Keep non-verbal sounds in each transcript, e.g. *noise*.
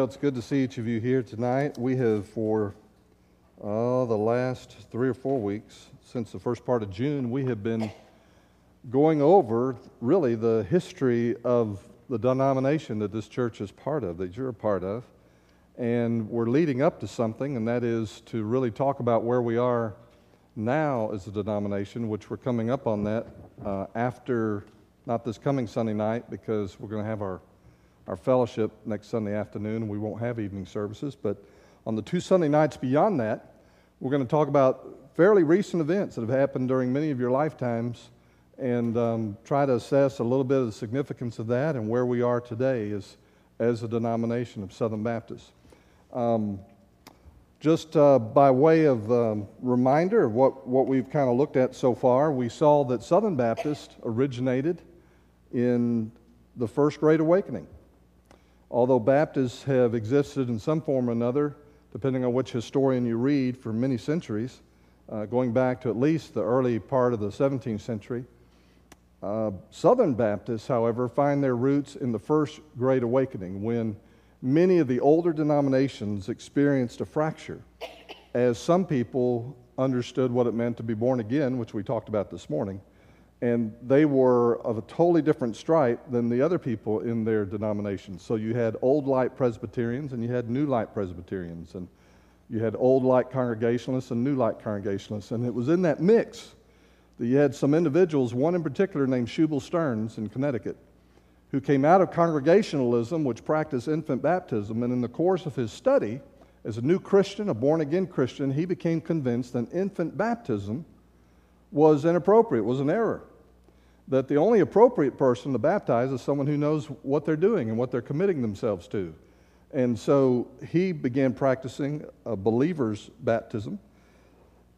It's good to see each of you here tonight. We have, for uh, the last three or four weeks, since the first part of June, we have been going over really the history of the denomination that this church is part of, that you're a part of. And we're leading up to something, and that is to really talk about where we are now as a denomination, which we're coming up on that uh, after, not this coming Sunday night, because we're going to have our our fellowship next Sunday afternoon. We won't have evening services, but on the two Sunday nights beyond that, we're going to talk about fairly recent events that have happened during many of your lifetimes and um, try to assess a little bit of the significance of that and where we are today as, as a denomination of Southern Baptists. Um, just uh, by way of um, reminder of what, what we've kind of looked at so far, we saw that Southern Baptist originated in the First Great Awakening. Although Baptists have existed in some form or another, depending on which historian you read, for many centuries, uh, going back to at least the early part of the 17th century, uh, Southern Baptists, however, find their roots in the First Great Awakening when many of the older denominations experienced a fracture as some people understood what it meant to be born again, which we talked about this morning, and they were of a totally different stripe than the other people in their denomination. So you had old light Presbyterians and you had new light Presbyterians, and you had old light Congregationalists and new light Congregationalists. And it was in that mix that you had some individuals, one in particular named Shubal Stearns in Connecticut, who came out of Congregationalism, which practiced infant baptism, and in the course of his study, as a new Christian, a born again Christian, he became convinced that infant baptism was inappropriate, was an error. That the only appropriate person to baptize is someone who knows what they're doing and what they're committing themselves to. And so he began practicing a believer's baptism,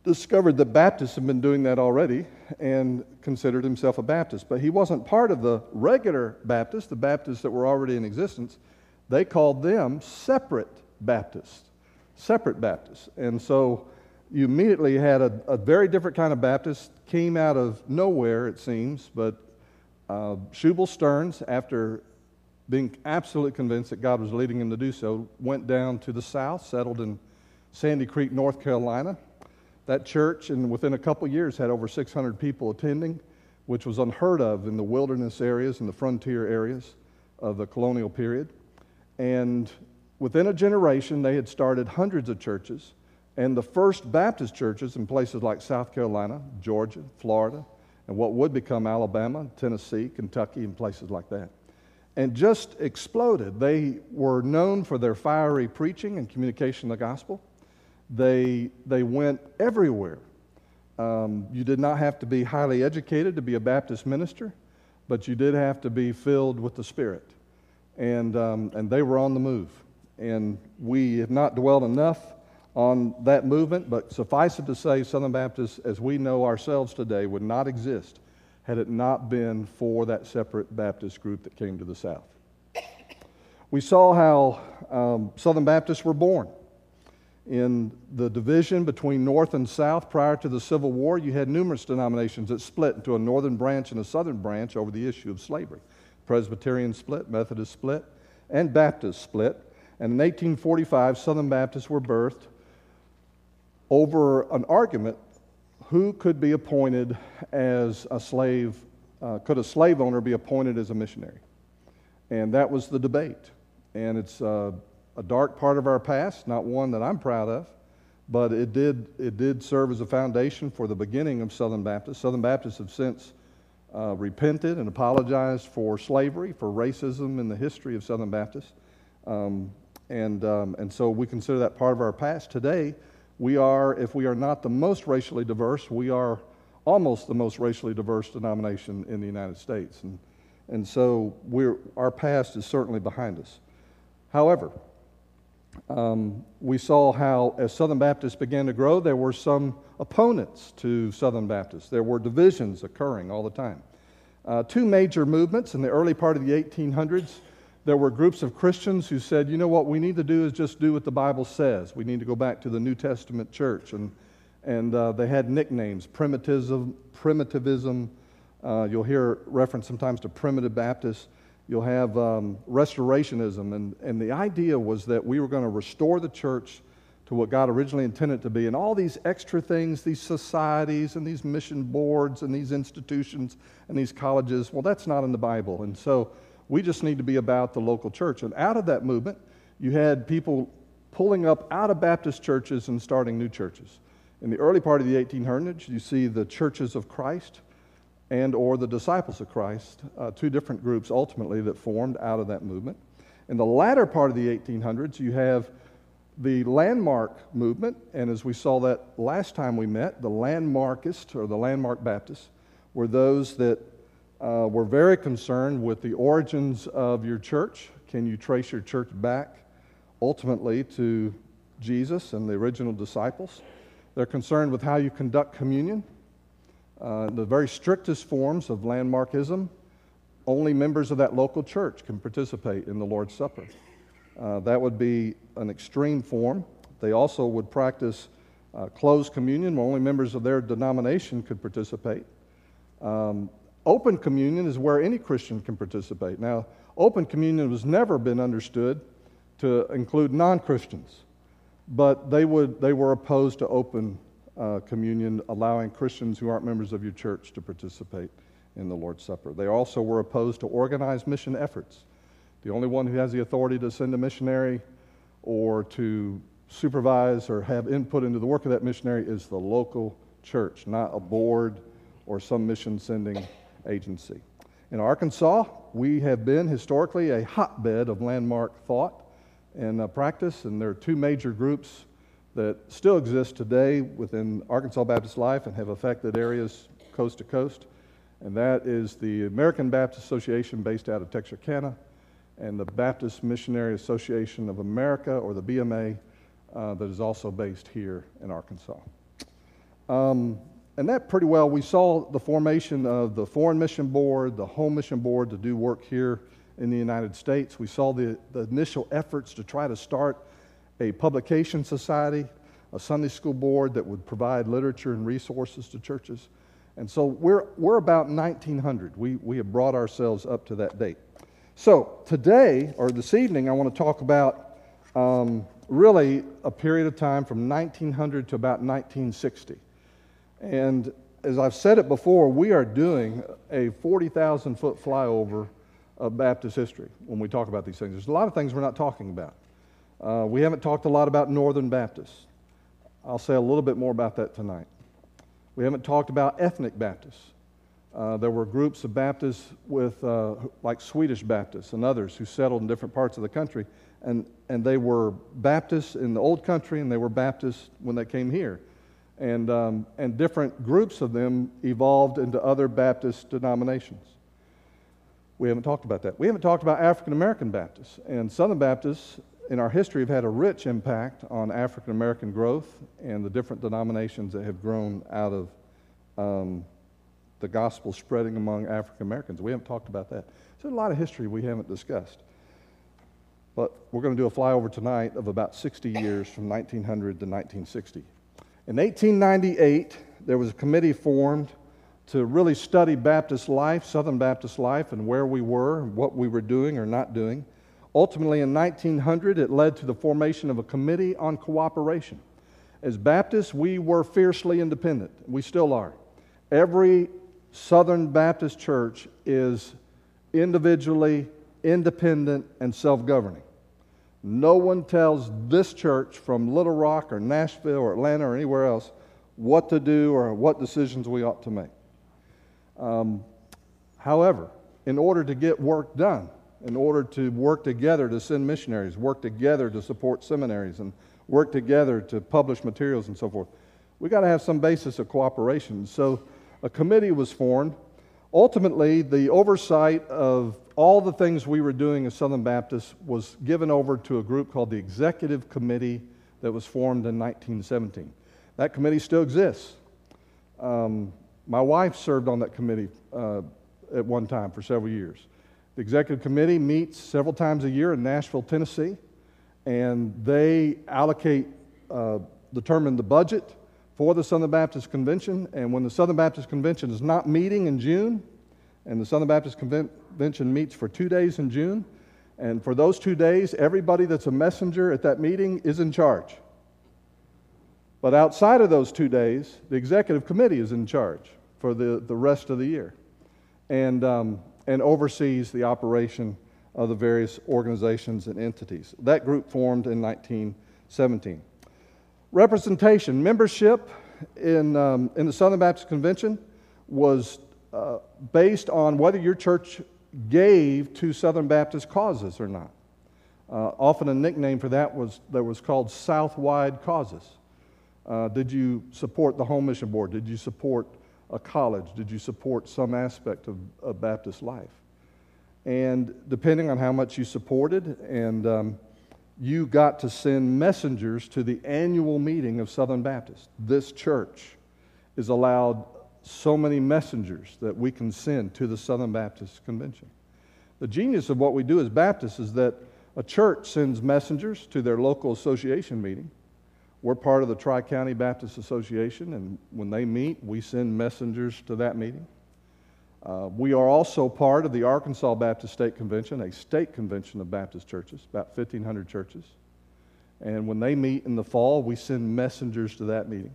discovered that Baptists had been doing that already, and considered himself a Baptist. But he wasn't part of the regular Baptists, the Baptists that were already in existence. They called them separate Baptists. Separate Baptists. And so you immediately had a, a, very different kind of Baptist, came out of nowhere, it seems, but uh, Shubal Stearns, after being absolutely convinced that God was leading him to do so, went down to the south, settled in Sandy Creek, North Carolina. That church, and within a couple years, had over 600 people attending, which was unheard of in the wilderness areas and the frontier areas of the colonial period. And within a generation, they had started hundreds of churches and the first Baptist churches in places like South Carolina, Georgia, Florida, and what would become Alabama, Tennessee, Kentucky, and places like that. And just exploded. They were known for their fiery preaching and communication of the gospel. They, they went everywhere. Um, you did not have to be highly educated to be a Baptist minister, but you did have to be filled with the Spirit. And, um, and they were on the move. And we have not dwelled enough on that movement, but suffice it to say, Southern Baptists, as we know ourselves today, would not exist had it not been for that separate Baptist group that came to the South. We saw how um, Southern Baptists were born. In the division between North and South prior to the Civil War, you had numerous denominations that split into a northern branch and a southern branch over the issue of slavery. Presbyterian split, Methodist split, and Baptist split. And in 1845, Southern Baptists were birthed over an argument who could be appointed as a slave, uh, could a slave owner be appointed as a missionary? And that was the debate. And it's uh, a dark part of our past, not one that I'm proud of, but it did, it did serve as a foundation for the beginning of Southern Baptists. Southern Baptists have since uh, repented and apologized for slavery, for racism in the history of Southern Baptists. Um, and, um, and so we consider that part of our past. Today, we are, if we are not the most racially diverse, we are almost the most racially diverse denomination in the United States. And, and so our past is certainly behind us. However, um, we saw how, as Southern Baptists began to grow, there were some opponents to Southern Baptists. There were divisions occurring all the time. Uh, two major movements in the early part of the 1800s there were groups of Christians who said, you know what, we need to do is just do what the Bible says. We need to go back to the New Testament church. And, and uh, they had nicknames primitivism, primitivism. Uh, you'll hear reference sometimes to primitive Baptists. You'll have um, restorationism. And, and the idea was that we were going to restore the church to what God originally intended to be. And all these extra things, these societies and these mission boards and these institutions and these colleges, well, that's not in the Bible. And so we just need to be about the local church. And out of that movement, you had people pulling up out of Baptist churches and starting new churches. In the early part of the 1800s, you see the churches of Christ and or the disciples of Christ, uh, two different groups ultimately that formed out of that movement. In the latter part of the 1800s, you have the landmark movement, and as we saw that last time we met, the landmarkists or the landmark Baptists were those that uh, were very concerned with the origins of your church. Can you trace your church back ultimately to Jesus and the original disciples? They're concerned with how you conduct communion. Uh, the very strictest forms of landmarkism, only members of that local church can participate in the Lord's Supper. Uh, that would be an extreme form. They also would practice uh, closed communion, where only members of their denomination could participate. Um, open communion is where any Christian can participate. Now, open communion has never been understood to include non Christians, but they, would, they were opposed to open uh, communion, allowing Christians who aren't members of your church to participate in the Lord's Supper. They also were opposed to organized mission efforts. The only one who has the authority to send a missionary or to supervise or have input into the work of that missionary is the local church, not a board or some mission sending agency. In Arkansas, we have been historically a hotbed of landmark thought and uh, practice, and there are two major groups that still exist today within Arkansas Baptist life and have affected areas coast to coast. And that is the American Baptist Association based out of Texarkana and the Baptist Missionary Association of America, or the BMA, uh, that is also based here in Arkansas. Um, and that pretty well, we saw the formation of the Foreign Mission Board, the Home Mission Board to do work here in the United States. We saw the, the initial efforts to try to start a publication society, a Sunday school board that would provide literature and resources to churches. And so we're, we're about 1900. We, we have brought ourselves up to that date. So today, or this evening, I want to talk about um, really a period of time from 1900 to about 1960. And as I've said it before, we are doing a 40,000 foot flyover of Baptist history when we talk about these things. There's a lot of things we're not talking about. Uh, we haven't talked a lot about Northern Baptists. I'll say a little bit more about that tonight. We haven't talked about ethnic Baptists. Uh, there were groups of Baptists with, uh, like Swedish Baptists and others who settled in different parts of the country. And, and they were Baptists in the old country and they were Baptists when they came here. And, um, and different groups of them evolved into other Baptist denominations. We haven't talked about that. We haven't talked about African American Baptists. And Southern Baptists in our history have had a rich impact on African American growth and the different denominations that have grown out of um, the gospel spreading among African Americans. We haven't talked about that. So a lot of history we haven't discussed. But we're going to do a flyover tonight of about 60 years from 1900 to 1960. In 1898, there was a committee formed to really study Baptist life, Southern Baptist life, and where we were, and what we were doing or not doing. Ultimately, in 1900, it led to the formation of a committee on cooperation. As Baptists, we were fiercely independent. We still are. Every Southern Baptist Church is individually independent and self governing. No one tells this church from Little Rock or Nashville or Atlanta or anywhere else what to do or what decisions we ought to make. Um, however, in order to get work done, in order to work together to send missionaries, work together to support seminaries, and work together to publish materials and so forth, we got to have some basis of cooperation. So, a committee was formed. Ultimately, the oversight of all the things we were doing as Southern Baptists was given over to a group called the Executive Committee that was formed in 1917. That committee still exists. Um, my wife served on that committee uh, at one time for several years. The executive committee meets several times a year in Nashville, Tennessee, and they allocate, uh, determine the budget for the Southern Baptist Convention. And when the Southern Baptist Convention is not meeting in June, And the Southern Baptist Convention meets for two days in June. And for those two days, everybody that's a messenger at that meeting is in charge. But outside of those two days, the executive committee is in charge for the, the rest of the year and, um, and oversees the operation of the various organizations and entities. That group formed in 1917. Representation, membership in, um, in the Southern Baptist Convention was uh, based on whether your church gave to Southern Baptist causes or not. Uh, often a nickname for that was that was called Southwide causes. Uh, did you support the Home Mission Board? Did you support a college? Did you support some aspect of, of Baptist life? And depending on how much you supported, and um, you got to send messengers to the annual meeting of Southern Baptist. This church is allowed so many messengers that we can send to the Southern Baptist Convention. The genius of what we do as Baptists is that a church sends messengers to their local association meeting. We're part of the Tri County Baptist Association, and when they meet, we send messengers to that meeting. Uh, we are also part of the Arkansas Baptist State Convention, a state convention of Baptist churches, about 1,500 churches. And when they meet in the fall, we send messengers to that meeting.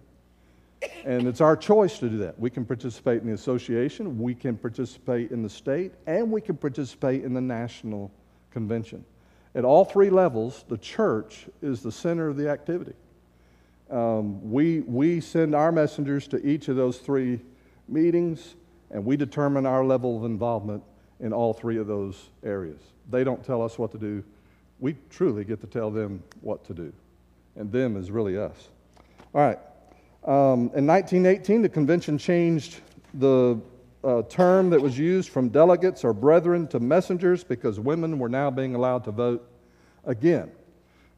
And it's our choice to do that. We can participate in the association, we can participate in the state, and we can participate in the national convention. At all three levels, the church is the center of the activity. Um, we, we send our messengers to each of those three meetings, and we determine our level of involvement in all three of those areas. They don't tell us what to do. We truly get to tell them what to do. And them is really us. All right. Um, in 1918, the convention changed the uh, term that was used from delegates or brethren to messengers because women were now being allowed to vote again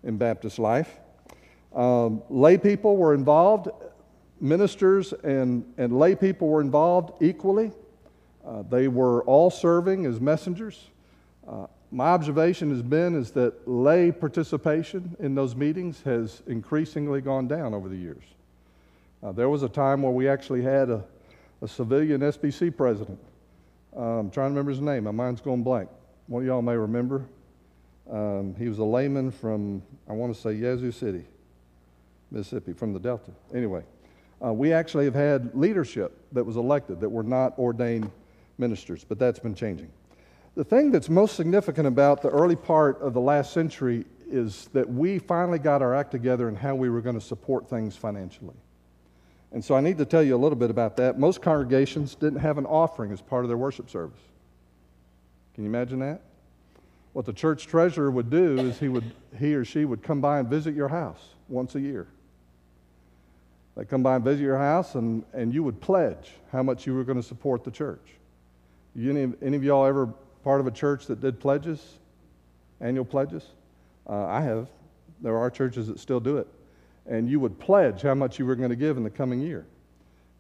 in Baptist life. Um, lay people were involved, ministers and, and lay people were involved equally. Uh, they were all serving as messengers. Uh, my observation has been is that lay participation in those meetings has increasingly gone down over the years. Uh, there was a time where we actually had a, a civilian SBC president. Um, I'm trying to remember his name. My mind's going blank. One of y'all may remember. Um, he was a layman from, I want to say, Yazoo City, Mississippi, from the Delta. Anyway, uh, we actually have had leadership that was elected that were not ordained ministers, but that's been changing. The thing that's most significant about the early part of the last century is that we finally got our act together in how we were going to support things financially. And so I need to tell you a little bit about that. Most congregations didn't have an offering as part of their worship service. Can you imagine that? What the church treasurer would do is he, would, he or she would come by and visit your house once a year. They'd come by and visit your house, and, and you would pledge how much you were going to support the church. You, any, any of y'all ever part of a church that did pledges, annual pledges? Uh, I have. There are churches that still do it and you would pledge how much you were going to give in the coming year.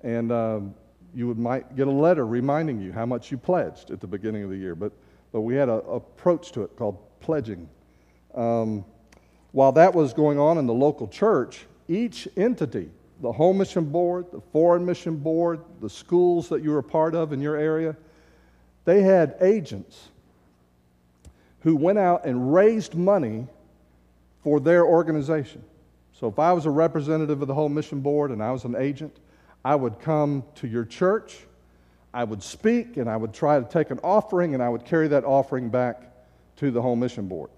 And um, you would might get a letter reminding you how much you pledged at the beginning of the year. But, but we had an approach to it called pledging. Um, while that was going on in the local church, each entity, the Home Mission Board, the Foreign Mission Board, the schools that you were a part of in your area, they had agents who went out and raised money for their organization. So if I was a representative of the Home Mission Board and I was an agent, I would come to your church, I would speak, and I would try to take an offering, and I would carry that offering back to the Home Mission Board.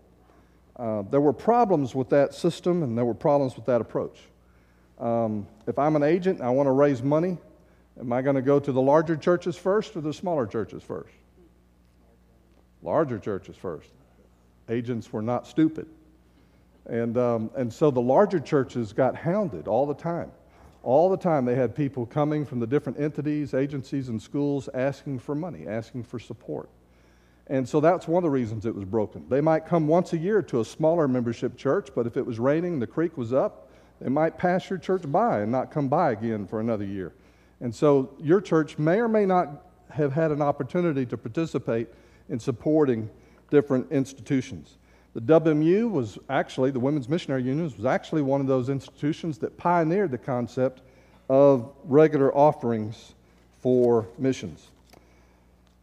Uh, there were problems with that system, and there were problems with that approach. Um, if I'm an agent and I want to raise money, am I going to go to the larger churches first or the smaller churches first? Larger churches first. Agents were not stupid. And, um, and so the larger churches got hounded all the time. All the time they had people coming from the different entities, agencies, and schools asking for money, asking for support. And so that's one of the reasons it was broken. They might come once a year to a smaller membership church, but if it was raining, the creek was up, they might pass your church by and not come by again for another year. And so your church may or may not have had an opportunity to participate in supporting different institutions. The WMU was actually, the Women's Missionary Union was actually one of those institutions that pioneered the concept of regular offerings for missions.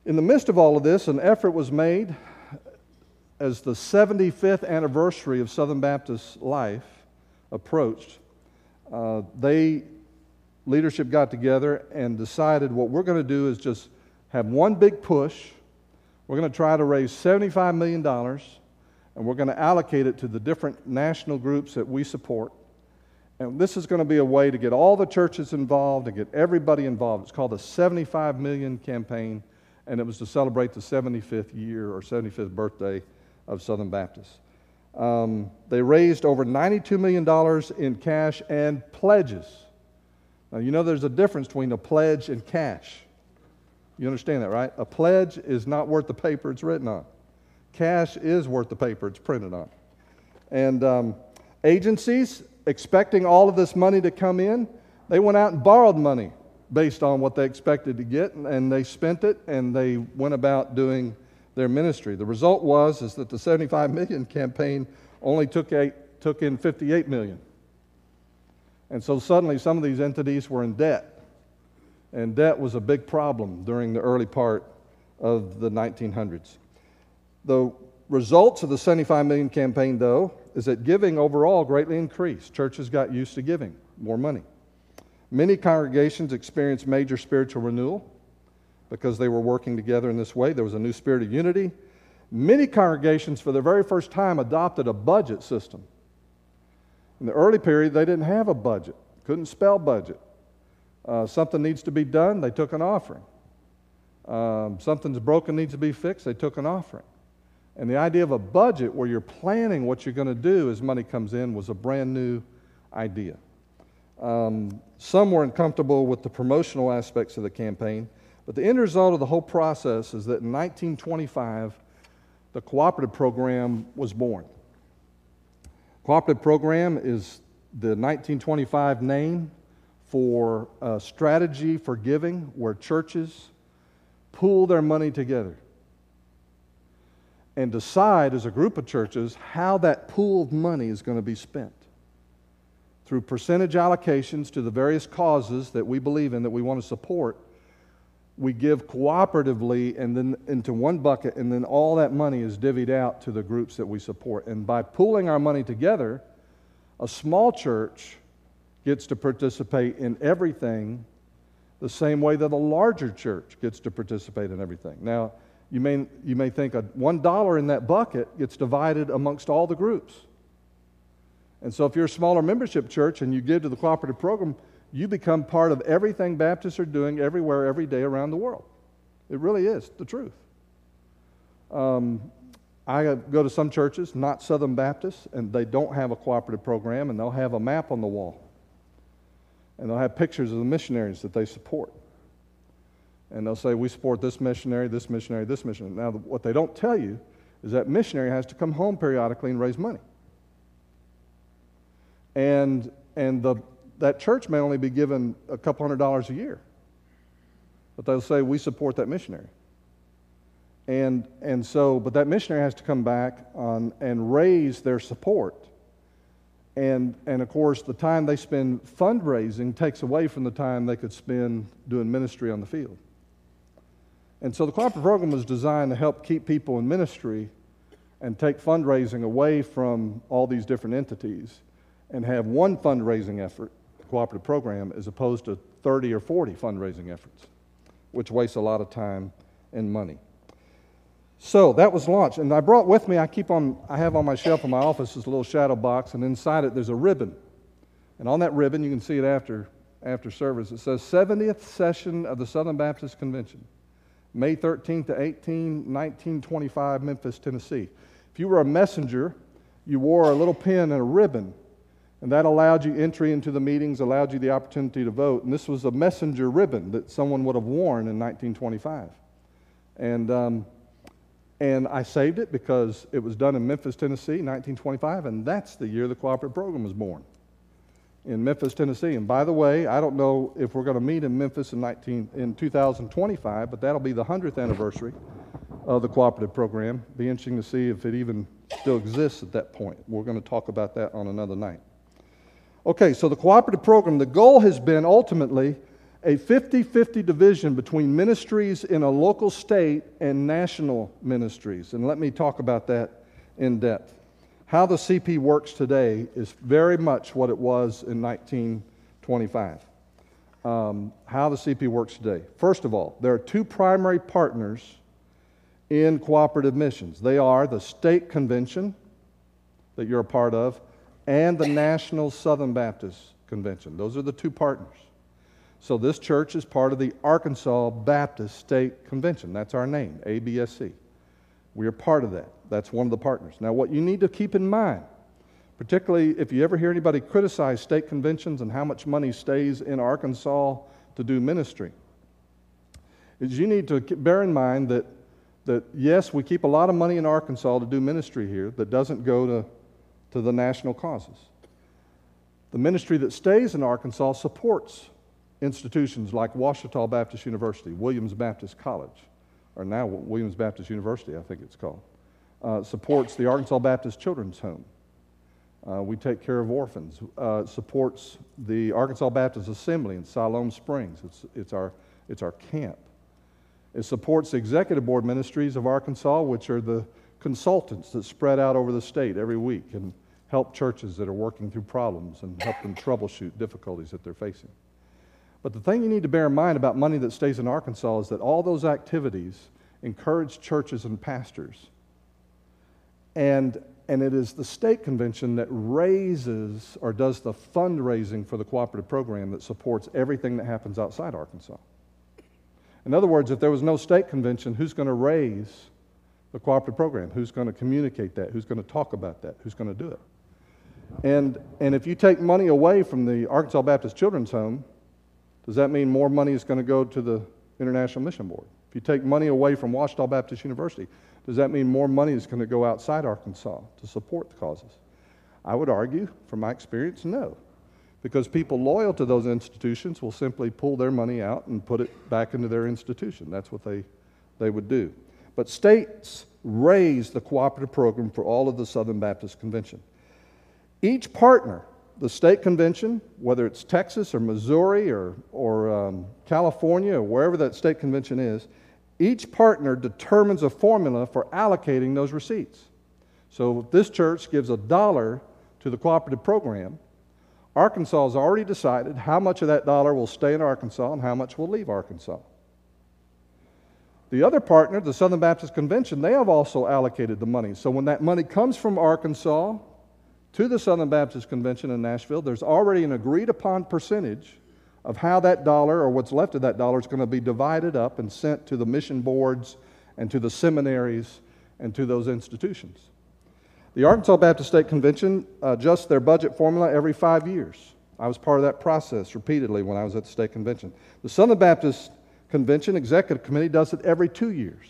In the midst of all of this, an effort was made as the 75th anniversary of Southern Baptist life approached. Uh, they, leadership got together and decided what we're going to do is just have one big push. We're going to try to raise $75 million, and we're going to allocate it to the different national groups that we support. And this is going to be a way to get all the churches involved and get everybody involved. It's called the 75 Million Campaign, and it was to celebrate the 75th year or 75th birthday of Southern Baptist. Um, they raised over $92 million in cash and pledges. Now, you know there's a difference between a pledge and cash. You understand that, right? A pledge is not worth the paper it's written on. Cash is worth the paper it's printed on. And um, agencies expecting all of this money to come in, they went out and borrowed money based on what they expected to get, and they spent it, and they went about doing their ministry. The result was is that the 75 million campaign only took, eight, took in 58 million. And so suddenly some of these entities were in debt. And debt was a big problem during the early part of the 1900s. The results of the 75 million campaign, though, is that giving overall greatly increased. Churches got used to giving more money. Many congregations experienced major spiritual renewal because they were working together in this way. There was a new spirit of unity. Many congregations, for the very first time, adopted a budget system. In the early period, they didn't have a budget, couldn't spell budget. Uh, something needs to be done, they took an offering. Um, something's broken, needs to be fixed, they took an offering. And the idea of a budget where you're planning what you're going to do as money comes in was a brand new idea. Um, some were uncomfortable with the promotional aspects of the campaign, but the end result of the whole process is that in 1925, the cooperative program was born. Cooperative program is the 1925 name for a strategy for giving where churches pool their money together and decide as a group of churches how that pool of money is going to be spent through percentage allocations to the various causes that we believe in that we want to support. We give cooperatively and then into one bucket and then all that money is divvied out to the groups that we support. And by pooling our money together a small church gets to participate in everything the same way that a larger church gets to participate in everything. Now you may, you may think a $1 in that bucket gets divided amongst all the groups. And so if you're a smaller membership church and you give to the cooperative program, you become part of everything Baptists are doing everywhere, every day around the world. It really is the truth. Um, I go to some churches, not Southern Baptists, and they don't have a cooperative program, and they'll have a map on the wall. And they'll have pictures of the missionaries that they support and they'll say, We support this missionary, this missionary, this missionary. Now, what they don't tell you is that missionary has to come home periodically and raise money. And, and the, that church may only be given a couple hundred dollars a year. But they'll say, We support that missionary. And, and so, but that missionary has to come back on, and raise their support. And, and of course, the time they spend fundraising takes away from the time they could spend doing ministry on the field. And so the cooperative program was designed to help keep people in ministry and take fundraising away from all these different entities and have one fundraising effort, cooperative program, as opposed to 30 or 40 fundraising efforts, which wastes a lot of time and money. So that was launched. And I brought with me, I keep on, I have on my shelf in my office this little shadow box, and inside it there's a ribbon. And on that ribbon, you can see it after, after service, it says 70th session of the Southern Baptist Convention. May 13 to 18, 1925, Memphis, Tennessee. If you were a messenger, you wore a little pin and a ribbon, and that allowed you entry into the meetings, allowed you the opportunity to vote. And this was a messenger ribbon that someone would have worn in 1925. And, um, and I saved it because it was done in Memphis, Tennessee, 1925, and that's the year the cooperative program was born in Memphis, Tennessee. And by the way, I don't know if we're going to meet in Memphis in, 19, in 2025, but that'll be the 100th anniversary of the cooperative program. Be interesting to see if it even still exists at that point. We're going to talk about that on another night. Okay, so the cooperative program, the goal has been ultimately a 50 50 division between ministries in a local state and national ministries. And let me talk about that in depth. How the CP works today is very much what it was in 1925. Um, how the CP works today. First of all, there are two primary partners in cooperative missions. They are the state convention that you're a part of and the National Southern Baptist Convention. Those are the two partners. So this church is part of the Arkansas Baptist State Convention. That's our name, ABSC. We are part of that. That's one of the partners. Now, what you need to keep in mind, particularly if you ever hear anybody criticize state conventions and how much money stays in Arkansas to do ministry, is you need to bear in mind that, that yes, we keep a lot of money in Arkansas to do ministry here that doesn't go to, to the national causes. The ministry that stays in Arkansas supports institutions like Ouachita Baptist University, Williams Baptist College, or now Williams Baptist University, I think it's called, uh, supports the Arkansas Baptist Children's Home. Uh, we take care of orphans. Uh, supports the Arkansas Baptist Assembly in Siloam Springs. It's, it's, our, it's our camp. It supports the executive board ministries of Arkansas, which are the consultants that spread out over the state every week and help churches that are working through problems and help them troubleshoot difficulties that they're facing. But the thing you need to bear in mind about money that stays in Arkansas is that all those activities encourage churches and pastors. And, and it is the state convention that raises or does the fundraising for the cooperative program that supports everything that happens outside Arkansas. In other words, if there was no state convention, who's going to raise the cooperative program? Who's going to communicate that? Who's going to talk about that? Who's going to do it? And, and if you take money away from the Arkansas Baptist Children's Home, does that mean more money is going to go to the International Mission Board? If you take money away from Ouachita Baptist University, does that mean more money is going to go outside Arkansas to support the causes? I would argue, from my experience, no. Because people loyal to those institutions will simply pull their money out and put it back into their institution. That's what they, they would do. But states raise the cooperative program for all of the Southern Baptist Convention. Each partner the state convention, whether it's Texas or Missouri or, or um, California or wherever that state convention is, each partner determines a formula for allocating those receipts. So this church gives a dollar to the cooperative program, Arkansas has already decided how much of that dollar will stay in Arkansas and how much will leave Arkansas. The other partner, the Southern Baptist Convention, they have also allocated the money. So when that money comes from Arkansas to the Southern Baptist Convention in Nashville, there's already an agreed upon percentage of how that dollar or what's left of that dollar is going to be divided up and sent to the mission boards and to the seminaries and to those institutions. The Arkansas Baptist State Convention adjusts their budget formula every five years. I was part of that process repeatedly when I was at the state convention. The Southern Baptist Convention Executive Committee does it every two years.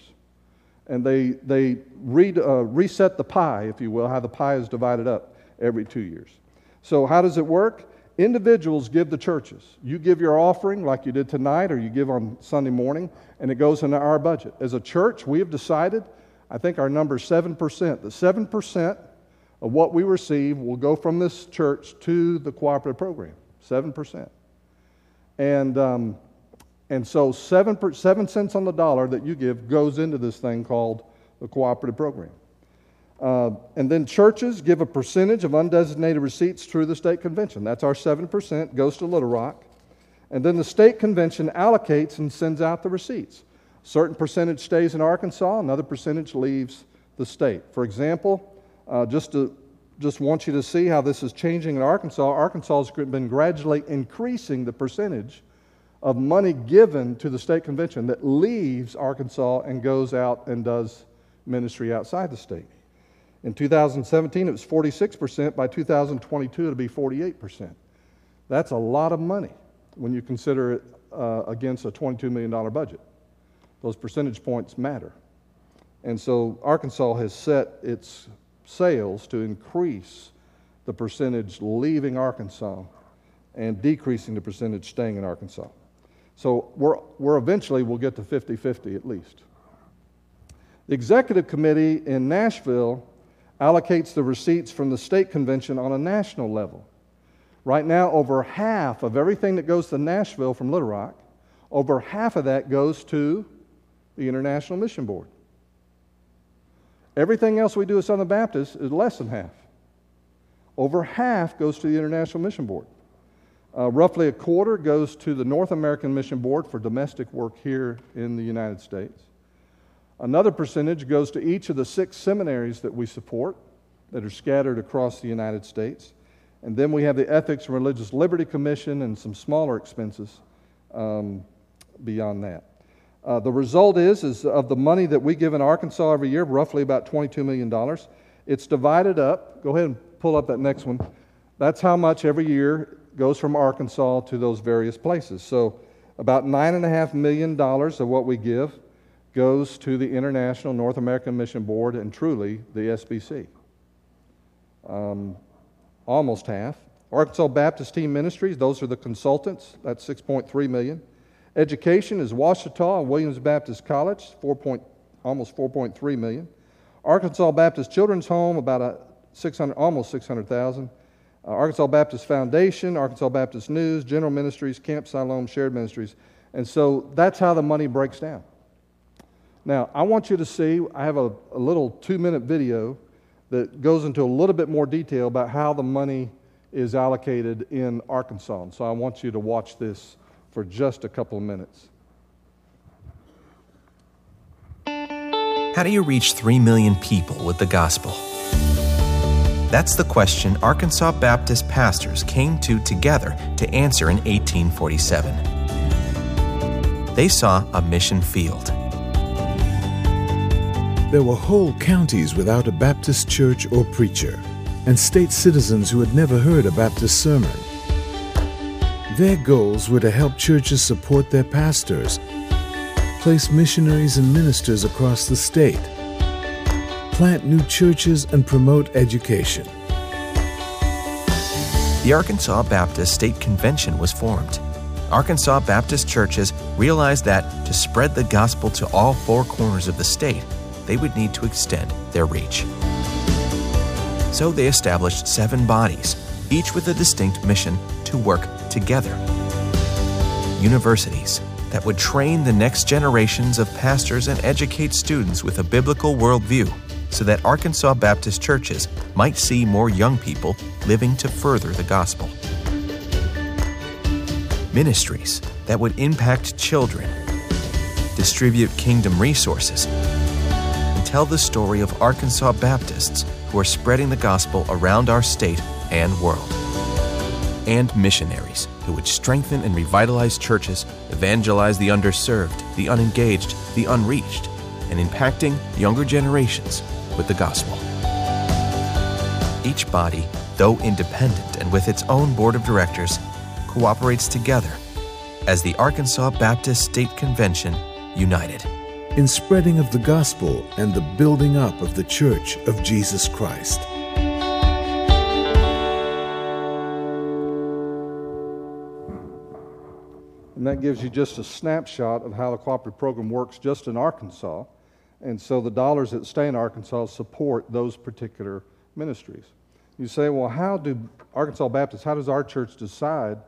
And they, they re, uh, reset the pie, if you will, how the pie is divided up every two years. So, how does it work? Individuals give the churches. You give your offering like you did tonight, or you give on Sunday morning, and it goes into our budget. As a church, we have decided, I think our number is 7%. The 7% of what we receive will go from this church to the cooperative program. 7%. And, um, and so, seven, per, 7 cents on the dollar that you give goes into this thing called the cooperative program. Uh, and then churches give a percentage of undesignated receipts through the state convention. That's our 7%, goes to Little Rock. And then the state convention allocates and sends out the receipts. A certain percentage stays in Arkansas, another percentage leaves the state. For example, uh, just to just want you to see how this is changing in Arkansas. Arkansas has been gradually increasing the percentage of money given to the state convention that leaves Arkansas and goes out and does ministry outside the state. In 2017, it was 46%. By 2022, it'll be 48%. That's a lot of money when you consider it uh, against a $22 million budget. Those percentage points matter. And so Arkansas has set its sails to increase the percentage leaving Arkansas and decreasing the percentage staying in Arkansas. So we're, we're eventually we'll get to 50 50 at least. The executive committee in Nashville allocates the receipts from the state convention on a national level. Right now, over half of everything that goes to Nashville from Little Rock Over half of that goes to the International Mission Board. Everything else we do at Southern Baptist is less than half. Over half goes to the International Mission Board. Uh, roughly a quarter goes to the North American Mission Board for domestic work here in the United States. Another percentage goes to each of the six seminaries that we support that are scattered across the United States. And then we have the Ethics and Religious Liberty Commission and some smaller expenses um, beyond that. Uh, the result is, is of the money that we give in Arkansas every year, roughly about $22 million, it's divided up. Go ahead and pull up that next one. That's how much every year goes from Arkansas to those various places. So about $9.5 million of what we give goes to the International North American Mission Board and truly the SBC. Um, almost half. Arkansas Baptist Team Ministries, those are the consultants, that's 6.3 million. Education is Ouachita and Williams Baptist College, 4 point, almost 4.3 million. Arkansas Baptist Children's Home, about a 600, almost 600,000. Uh, Arkansas Baptist Foundation, Arkansas Baptist News, General Ministries, Camp Siloam, Shared Ministries. And so that's how the money breaks down. Now, I want you to see, I have a, a little two minute video that goes into a little bit more detail about how the money is allocated in Arkansas. And so I want you to watch this for just a couple of minutes. How do you reach 3 million people with the gospel? That's the question Arkansas Baptist pastors came to together to answer in 1847. They saw a mission field. There were whole counties without a Baptist church or preacher, and state citizens who had never heard a Baptist sermon. Their goals were to help churches support their pastors, place missionaries and ministers across the state, plant new churches, and promote education. The Arkansas Baptist State Convention was formed. Arkansas Baptist churches realized that to spread the gospel to all four corners of the state, they would need to extend their reach. So they established seven bodies, each with a distinct mission to work together. Universities that would train the next generations of pastors and educate students with a biblical worldview so that Arkansas Baptist churches might see more young people living to further the gospel. Ministries that would impact children, distribute kingdom resources, tell the story of Arkansas Baptists who are spreading the gospel around our state and world and missionaries who would strengthen and revitalize churches, evangelize the underserved, the unengaged, the unreached, and impacting younger generations with the gospel. Each body, though independent and with its own board of directors, cooperates together as the Arkansas Baptist State Convention United. In spreading of the gospel and the building up of the Church of Jesus Christ. And that gives you just a snapshot of how the cooperative program works just in Arkansas. And so the dollars that stay in Arkansas support those particular ministries. You say, well, how do Arkansas Baptists, how does our church decide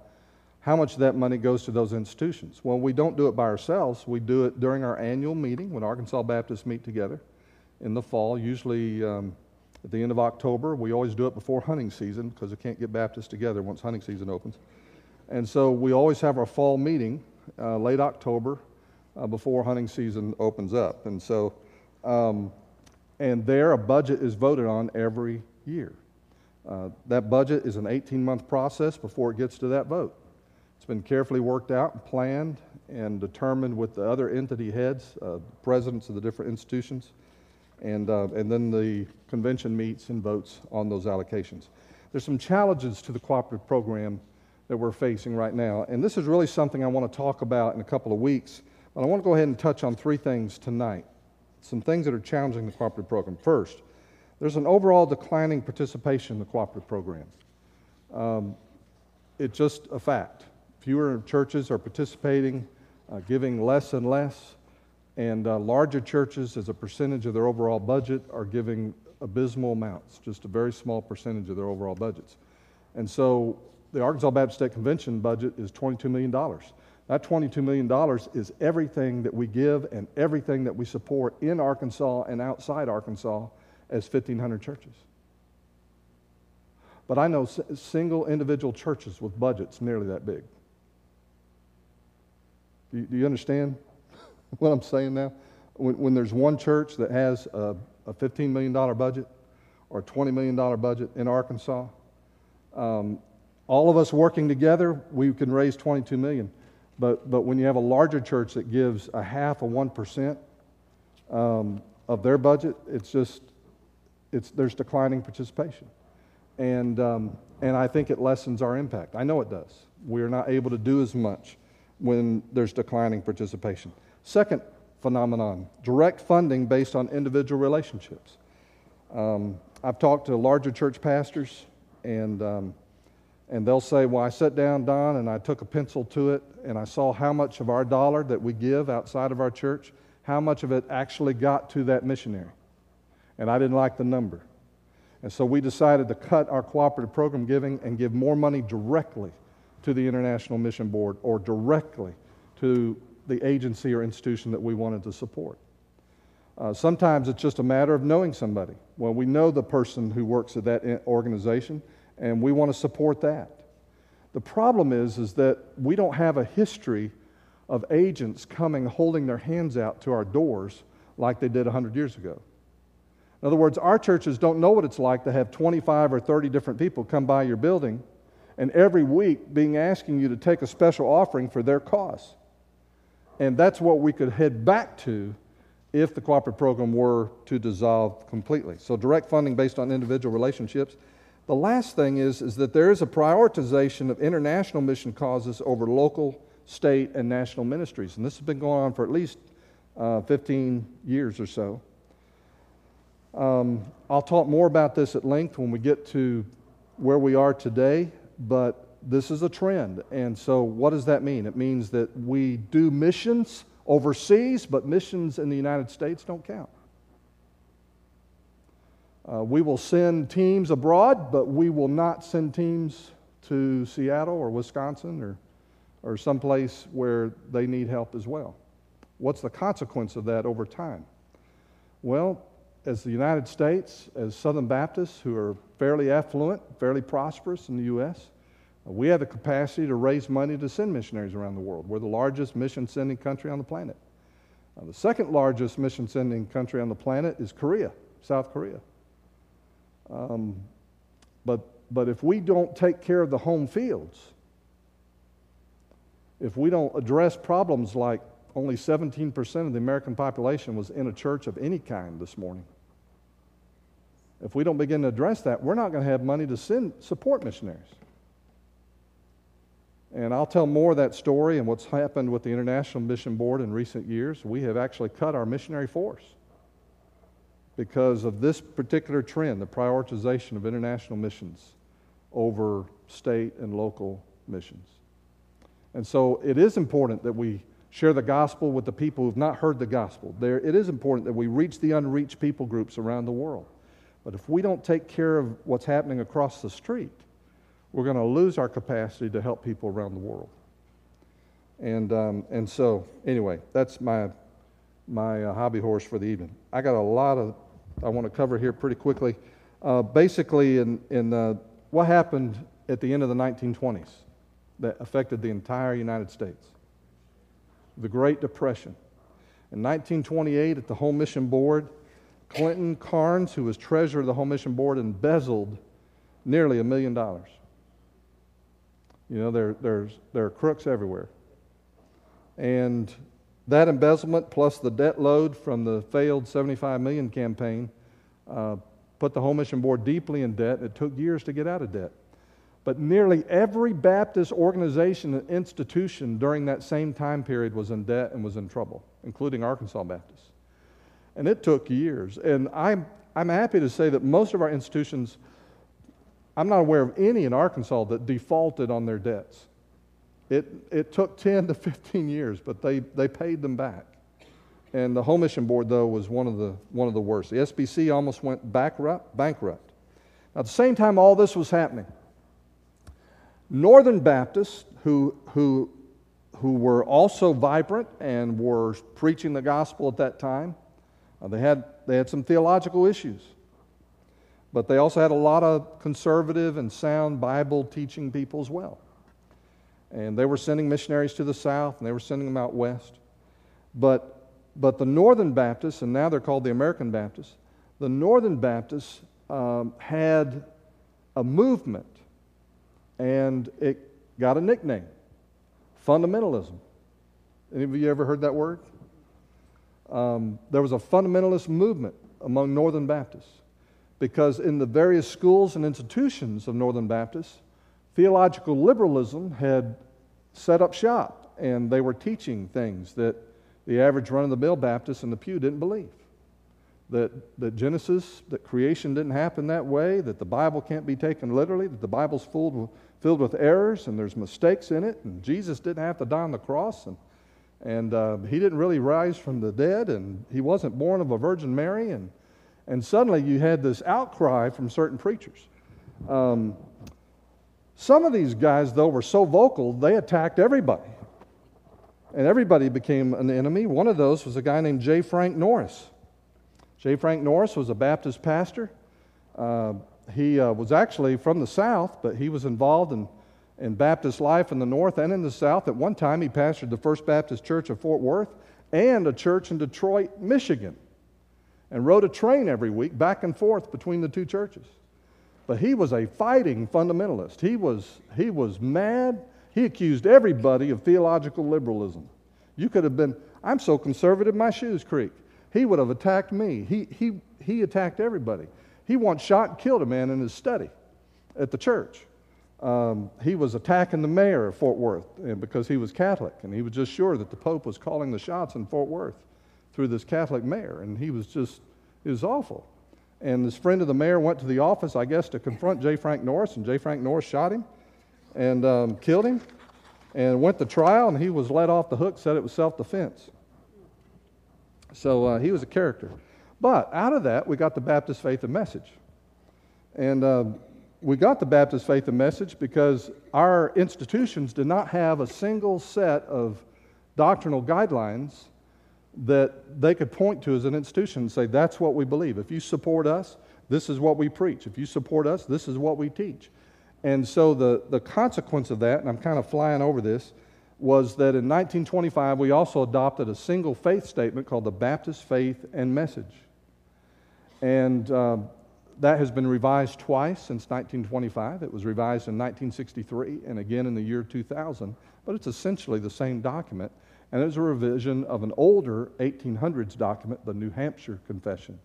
how much of that money goes to those institutions? Well, we don't do it by ourselves. We do it during our annual meeting when Arkansas Baptists meet together in the fall, usually um, at the end of October. We always do it before hunting season because we can't get Baptists together once hunting season opens. And so we always have our fall meeting uh, late October uh, before hunting season opens up. And so, um, and there a budget is voted on every year. Uh, that budget is an 18 month process before it gets to that vote. It's been carefully worked out and planned and determined with the other entity heads, uh, presidents of the different institutions, and, uh, and then the convention meets and votes on those allocations. There's some challenges to the cooperative program that we're facing right now. And this is really something I want to talk about in a couple of weeks. But I want to go ahead and touch on three things tonight. Some things that are challenging the cooperative program. First, there's an overall declining participation in the cooperative program. Um, it's just a fact. Fewer churches are participating, uh, giving less and less, and uh, larger churches, as a percentage of their overall budget, are giving abysmal amounts, just a very small percentage of their overall budgets. And so the Arkansas Baptist State Convention budget is $22 million. That $22 million is everything that we give and everything that we support in Arkansas and outside Arkansas as 1,500 churches. But I know single individual churches with budgets nearly that big. Do you, do you understand *laughs* what I'm saying now? When, when, there's one church that has a, a $15 million budget or a $20 million budget in Arkansas, um, all of us working together, we can raise 22 million. But, but when you have a larger church that gives a half of 1% um, of their budget, it's just, it's, there's declining participation. And, um, and I think it lessens our impact. I know it does. We're not able to do as much when there's declining participation. Second phenomenon direct funding based on individual relationships. Um, I've talked to larger church pastors, and, um, and they'll say, Well, I sat down, Don, and I took a pencil to it, and I saw how much of our dollar that we give outside of our church, how much of it actually got to that missionary. And I didn't like the number. And so we decided to cut our cooperative program giving and give more money directly to the International Mission Board or directly to the agency or institution that we wanted to support. Uh, sometimes it's just a matter of knowing somebody. Well, we know the person who works at that organization, and we want to support that. The problem is, is that we don't have a history of agents coming holding their hands out to our doors like they did 100 years ago. In other words, our churches don't know what it's like to have 25 or 30 different people come by your building and every week being asking you to take a special offering for their cause. And that's what we could head back to if the cooperative program were to dissolve completely. So, direct funding based on individual relationships. The last thing is, is that there is a prioritization of international mission causes over local, state, and national ministries. And this has been going on for at least uh, 15 years or so. Um, I'll talk more about this at length when we get to where we are today, but this is a trend. And so, what does that mean? It means that we do missions overseas, but missions in the United States don't count. Uh, we will send teams abroad, but we will not send teams to Seattle or Wisconsin or, or someplace where they need help as well. What's the consequence of that over time? Well, as the United States, as Southern Baptists who are fairly affluent, fairly prosperous in the U.S., we have the capacity to raise money to send missionaries around the world. We're the largest mission sending country on the planet. Uh, the second largest mission sending country on the planet is Korea, South Korea. Um, but, but if we don't take care of the home fields, if we don't address problems like only 17% of the American population was in a church of any kind this morning, if we don't begin to address that, we're not going to have money to send, support missionaries. And I'll tell more of that story and what's happened with the International Mission Board in recent years. We have actually cut our missionary force because of this particular trend, the prioritization of international missions over state and local missions. And so it is important that we share the gospel with the people who have not heard the gospel. There, it is important that we reach the unreached people groups around the world. But if we don't take care of what's happening across the street, we're going to lose our capacity to help people around the world. And, um, and so, anyway, that's my, my uh, hobby horse for the evening. I got a lot of, I want to cover here pretty quickly. Uh, basically, in, in what happened at the end of the 1920s that affected the entire United States? The Great Depression. In 1928, at the Home Mission Board, Clinton Carnes, who was treasurer of the Home Mission Board, embezzled nearly a million dollars. You know, there, there's, there are crooks everywhere. And that embezzlement plus the debt load from the failed 75 million campaign uh, put the Home Mission Board deeply in debt. It took years to get out of debt. But nearly every Baptist organization and institution during that same time period was in debt and was in trouble, including Arkansas Baptist. And it took years. And I'm, I'm happy to say that most of our institutions I'm not aware of any in Arkansas that defaulted on their debts. It, it took 10 to 15 years, but they, they paid them back. And the Home Mission Board, though, was one of the, one of the worst. The SBC almost went bankrupt. bankrupt. Now, at the same time all this was happening, Northern Baptists, who, who, who were also vibrant and were preaching the gospel at that time. Uh, they, had, they had some theological issues, but they also had a lot of conservative and sound Bible teaching people as well. And they were sending missionaries to the south and they were sending them out west. But, but the Northern Baptists, and now they're called the American Baptists, the Northern Baptists um, had a movement and it got a nickname fundamentalism. Any of you ever heard that word? Um, there was a fundamentalist movement among Northern Baptists because in the various schools and institutions of Northern Baptists, theological liberalism had set up shop and they were teaching things that the average run of the mill Baptist in the pew didn't believe. That, that Genesis, that creation didn't happen that way, that the Bible can't be taken literally, that the Bible's filled with, filled with errors and there's mistakes in it, and Jesus didn't have to die on the cross, and, and uh, he didn't really rise from the dead, and he wasn't born of a Virgin Mary, and, and suddenly you had this outcry from certain preachers. Um, some of these guys, though, were so vocal, they attacked everybody. And everybody became an enemy. One of those was a guy named J. Frank Norris. J. Frank Norris was a Baptist pastor. Uh, he uh, was actually from the South, but he was involved in, in Baptist life in the North and in the South. At one time, he pastored the First Baptist Church of Fort Worth and a church in Detroit, Michigan, and rode a train every week back and forth between the two churches. But he was a fighting fundamentalist. He was, he was mad. He accused everybody of theological liberalism. You could have been, I'm so conservative, my shoes creak. He would have attacked me. He, he, he attacked everybody. He once shot and killed a man in his study at the church. Um, he was attacking the mayor of Fort Worth because he was Catholic, and he was just sure that the Pope was calling the shots in Fort Worth through this Catholic mayor, and he was just, it was awful. And this friend of the mayor went to the office, I guess, to confront J. Frank Norris, and J. Frank Norris shot him and um, killed him, and went to trial, and he was let off the hook, said it was self defense. So uh, he was a character. But out of that, we got the Baptist faith and message. And uh, we got the Baptist faith and message because our institutions did not have a single set of doctrinal guidelines that they could point to as an institution and say, that's what we believe. If you support us, this is what we preach. If you support us, this is what we teach. And so the, the consequence of that, and I'm kind of flying over this, was that in 1925 we also adopted a single faith statement called the Baptist Faith and Message. And uh, that has been revised twice since 1925. It was revised in 1963 and again in the year 2000, but it's essentially the same document. And it was a revision of an older 1800s document, the New Hampshire Confession,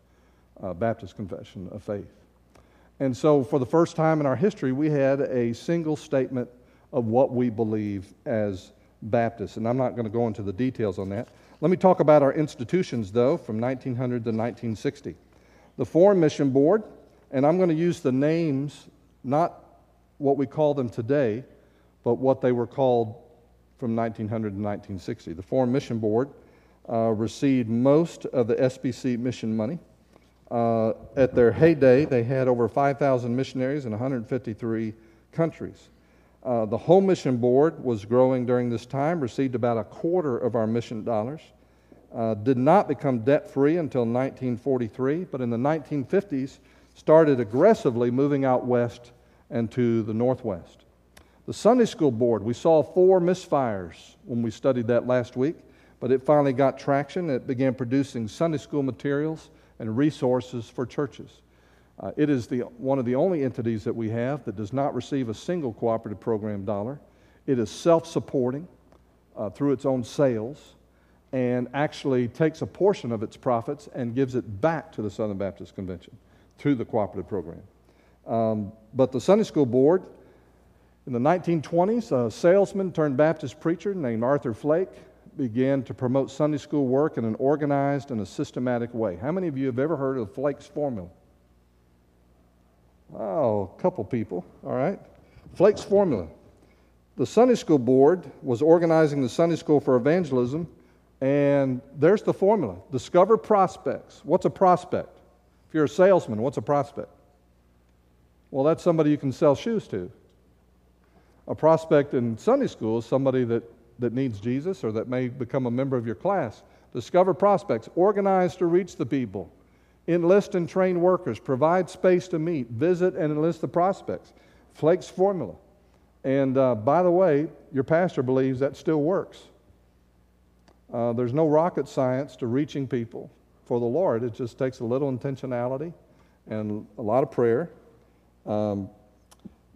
uh, Baptist Confession of Faith. And so, for the first time in our history, we had a single statement of what we believe as Baptists. And I'm not going to go into the details on that. Let me talk about our institutions, though, from 1900 to 1960 the Foreign Mission Board, and I'm going to use the names, not what we call them today, but what they were called from 1900 to 1960. The Foreign Mission Board uh, received most of the SBC mission money. Uh, at their heyday, they had over 5,000 missionaries in 153 countries. Uh, the Home Mission Board was growing during this time, received about a quarter of our mission dollars uh, did not become debt free until 1943, but in the 1950s started aggressively moving out west and to the northwest. The Sunday School Board, we saw four misfires when we studied that last week, but it finally got traction. It began producing Sunday school materials and resources for churches. Uh, it is the, one of the only entities that we have that does not receive a single cooperative program dollar. It is self supporting uh, through its own sales and actually takes a portion of its profits and gives it back to the Southern Baptist Convention through the cooperative program. Um, but the Sunday School Board, in the 1920s, a salesman turned Baptist preacher named Arthur Flake began to promote Sunday school work in an organized and a systematic way. How many of you have ever heard of Flake's formula? Oh, a couple people, all right. Flake's formula. The Sunday School Board was organizing the Sunday School for Evangelism and there's the formula discover prospects. What's a prospect? If you're a salesman, what's a prospect? Well, that's somebody you can sell shoes to. A prospect in Sunday school is somebody that that needs Jesus or that may become a member of your class. Discover prospects, organize to reach the people, enlist and train workers, provide space to meet, visit and enlist the prospects. Flake's formula. And uh, by the way, your pastor believes that still works. Uh, there's no rocket science to reaching people for the Lord. It just takes a little intentionality and a lot of prayer. Um,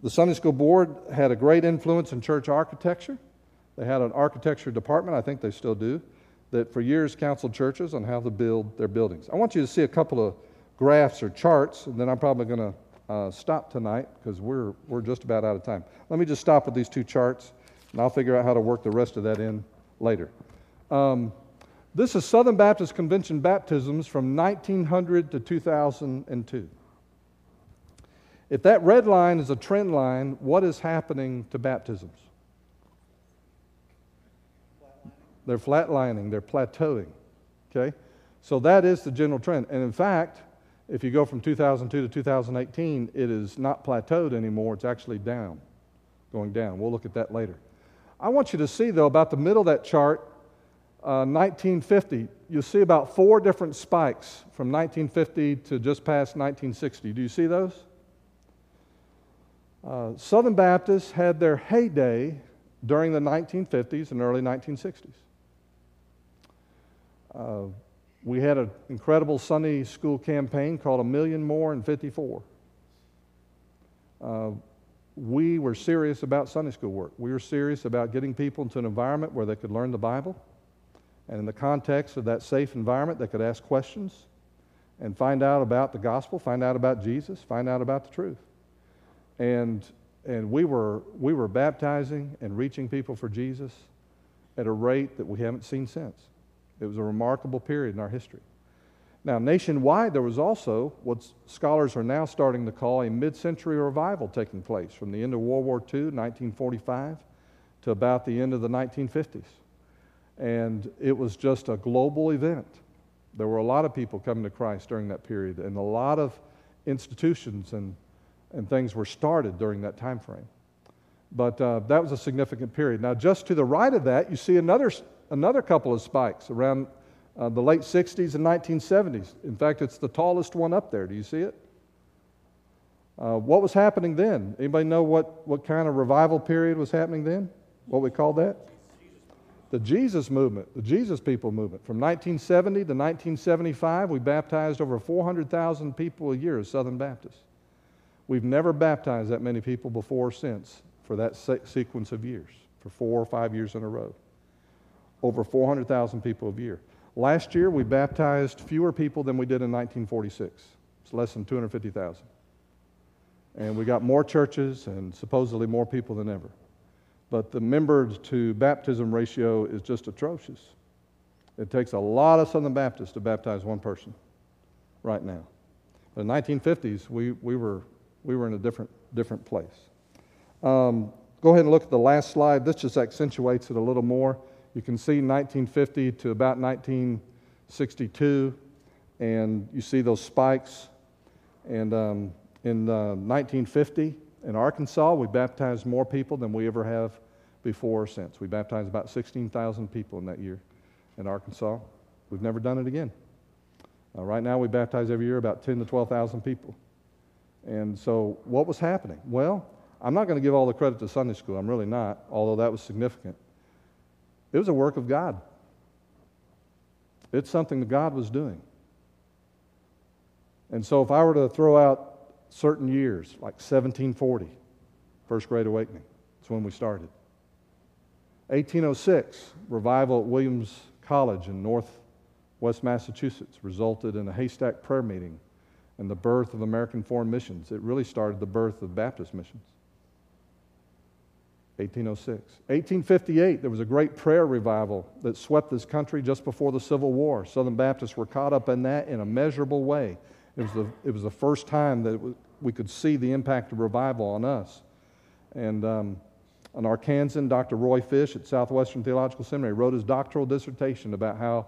the Sunday School Board had a great influence in church architecture. They had an architecture department, I think they still do, that for years counseled churches on how to build their buildings. I want you to see a couple of graphs or charts, and then I'm probably going to uh, stop tonight because we're, we're just about out of time. Let me just stop with these two charts, and I'll figure out how to work the rest of that in later. Um, this is Southern Baptist Convention baptisms from 1900 to 2002. If that red line is a trend line, what is happening to baptisms? They're flatlining, they're plateauing. Okay? So that is the general trend. And in fact, if you go from 2002 to 2018, it is not plateaued anymore, it's actually down, going down. We'll look at that later. I want you to see, though, about the middle of that chart, uh, 1950, you'll see about four different spikes from 1950 to just past 1960. Do you see those? Uh, Southern Baptists had their heyday during the 1950s and early 1960s. Uh, we had an incredible Sunday school campaign called A Million More in 54. Uh, we were serious about Sunday school work. We were serious about getting people into an environment where they could learn the Bible. And in the context of that safe environment, they could ask questions and find out about the gospel, find out about Jesus, find out about the truth. And, and we, were, we were baptizing and reaching people for Jesus at a rate that we haven't seen since. It was a remarkable period in our history. Now, nationwide, there was also what scholars are now starting to call a mid century revival taking place from the end of World War II, 1945, to about the end of the 1950s. And it was just a global event. There were a lot of people coming to Christ during that period, and a lot of institutions and, and things were started during that time frame. But uh, that was a significant period. Now, just to the right of that, you see another another couple of spikes around uh, the late 60s and 1970s. In fact, it's the tallest one up there. Do you see it? Uh, what was happening then? Anybody know what, what kind of revival period was happening then? What we call that? The Jesus movement, the Jesus people movement. From 1970 to 1975, we baptized over 400,000 people a year as Southern Baptists. We've never baptized that many people before or since for that se- sequence of years, for four or five years in a row over 400,000 people a year. Last year, we baptized fewer people than we did in 1946. It's less than 250,000. And we got more churches and supposedly more people than ever. But the member to baptism ratio is just atrocious. It takes a lot of Southern Baptists to baptize one person right now. But in the 1950s, we, we, were, we were in a different, different place. Um, go ahead and look at the last slide. This just accentuates it a little more. You can see 1950 to about 1962, and you see those spikes. And um, in uh, 1950, in Arkansas, we baptized more people than we ever have before or since. We baptized about 16,000 people in that year in Arkansas. We've never done it again. Uh, right now, we baptize every year about 10 to 12,000 people. And so, what was happening? Well, I'm not going to give all the credit to Sunday school. I'm really not, although that was significant. It was a work of God. It's something that God was doing. And so, if I were to throw out certain years, like 1740, First Great Awakening, that's when we started. 1806, revival at Williams College in northwest Massachusetts resulted in a haystack prayer meeting and the birth of American Foreign Missions. It really started the birth of Baptist missions. 1806. 1858, there was a great prayer revival that swept this country just before the Civil War. Southern Baptists were caught up in that in a measurable way. It was the, it was the first time that was, we could see the impact of revival on us. And um, an Arkansan, Dr. Roy Fish at Southwestern Theological Seminary, wrote his doctoral dissertation about how,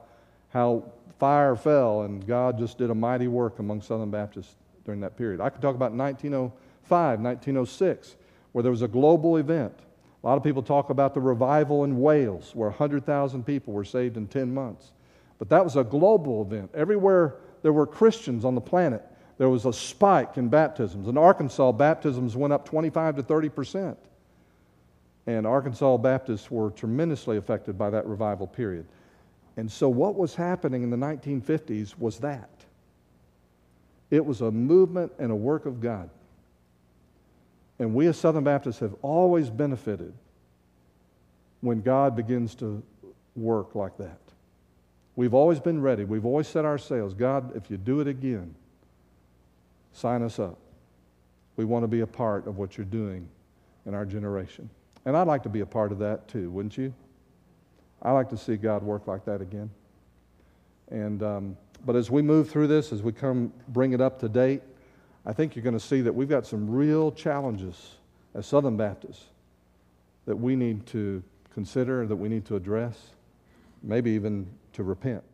how fire fell and God just did a mighty work among Southern Baptists during that period. I could talk about 1905, 1906, where there was a global event A lot of people talk about the revival in Wales, where 100,000 people were saved in 10 months. But that was a global event. Everywhere there were Christians on the planet, there was a spike in baptisms. In Arkansas, baptisms went up 25 to 30 percent. And Arkansas Baptists were tremendously affected by that revival period. And so, what was happening in the 1950s was that it was a movement and a work of God. And we as Southern Baptists have always benefited when God begins to work like that. We've always been ready. We've always set our sails. God, if you do it again, sign us up. We want to be a part of what you're doing in our generation. And I'd like to be a part of that too, wouldn't you? I like to see God work like that again. And, um, but as we move through this, as we come bring it up to date, I think you're going to see that we've got some real challenges as Southern Baptists that we need to consider, that we need to address, maybe even to repent.